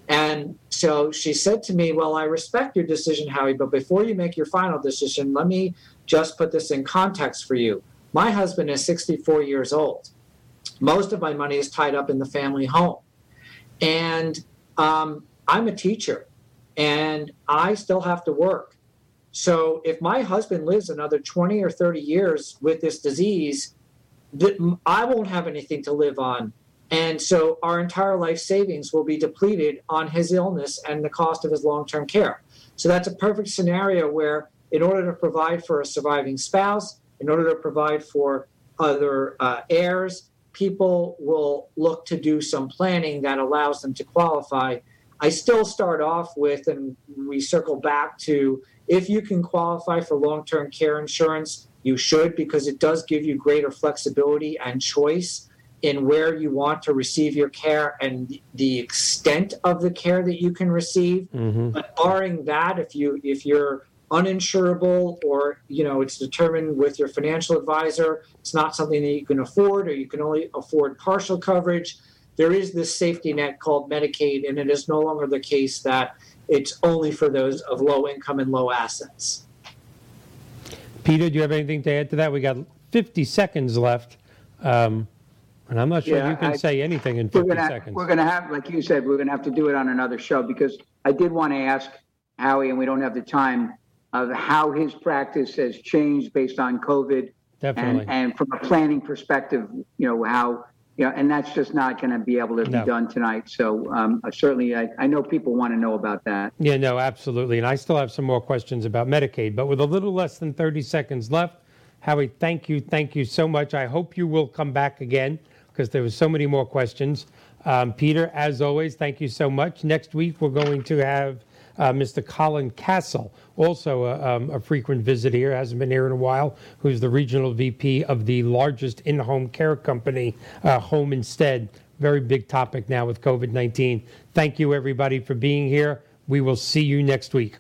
And so she said to me, Well, I respect your decision, Howie, but before you make your final decision, let me just put this in context for you. My husband is 64 years old. Most of my money is tied up in the family home. And um, I'm a teacher and I still have to work. So if my husband lives another 20 or 30 years with this disease, I won't have anything to live on. And so our entire life savings will be depleted on his illness and the cost of his long term care. So that's a perfect scenario where, in order to provide for a surviving spouse, in order to provide for other uh, heirs, people will look to do some planning that allows them to qualify. I still start off with, and we circle back to if you can qualify for long term care insurance, you should because it does give you greater flexibility and choice in where you want to receive your care and the extent of the care that you can receive. Mm-hmm. But barring that, if you if you're uninsurable or you know it's determined with your financial advisor it's not something that you can afford or you can only afford partial coverage there is this safety net called medicaid and it is no longer the case that it's only for those of low income and low assets Peter, do you have anything to add to that? We got 50 seconds left. Um, and I'm not sure Yeah, you can I- say anything in We're 50 gonna, seconds. we're gonna have, like you said, we're gonna have to do it on another show because I did want to ask Howie, and we don't have the time, of how his practice has changed based on COVID. Definitely. And, and from a planning perspective, you know, how, know, and that's just not gonna be able to be No. done tonight. So, um, certainly, I, I know people want to know about that. Yeah, no, absolutely. And I still have some more questions about Medicaid, but with a little less than 30 seconds left, Howie, thank you, thank you so much. I hope you will come back again because there was so many more questions. Um, Peter, as always, thank you so much. Next week, we're going to have uh, Mr. Colin Castle, also a, um, a frequent visitor here, hasn't been here in a while, who's the regional VP of the largest in-home care company, uh, Home Instead. Very big topic now with COVID 19. Thank you, everybody, for being here. We will see you next week.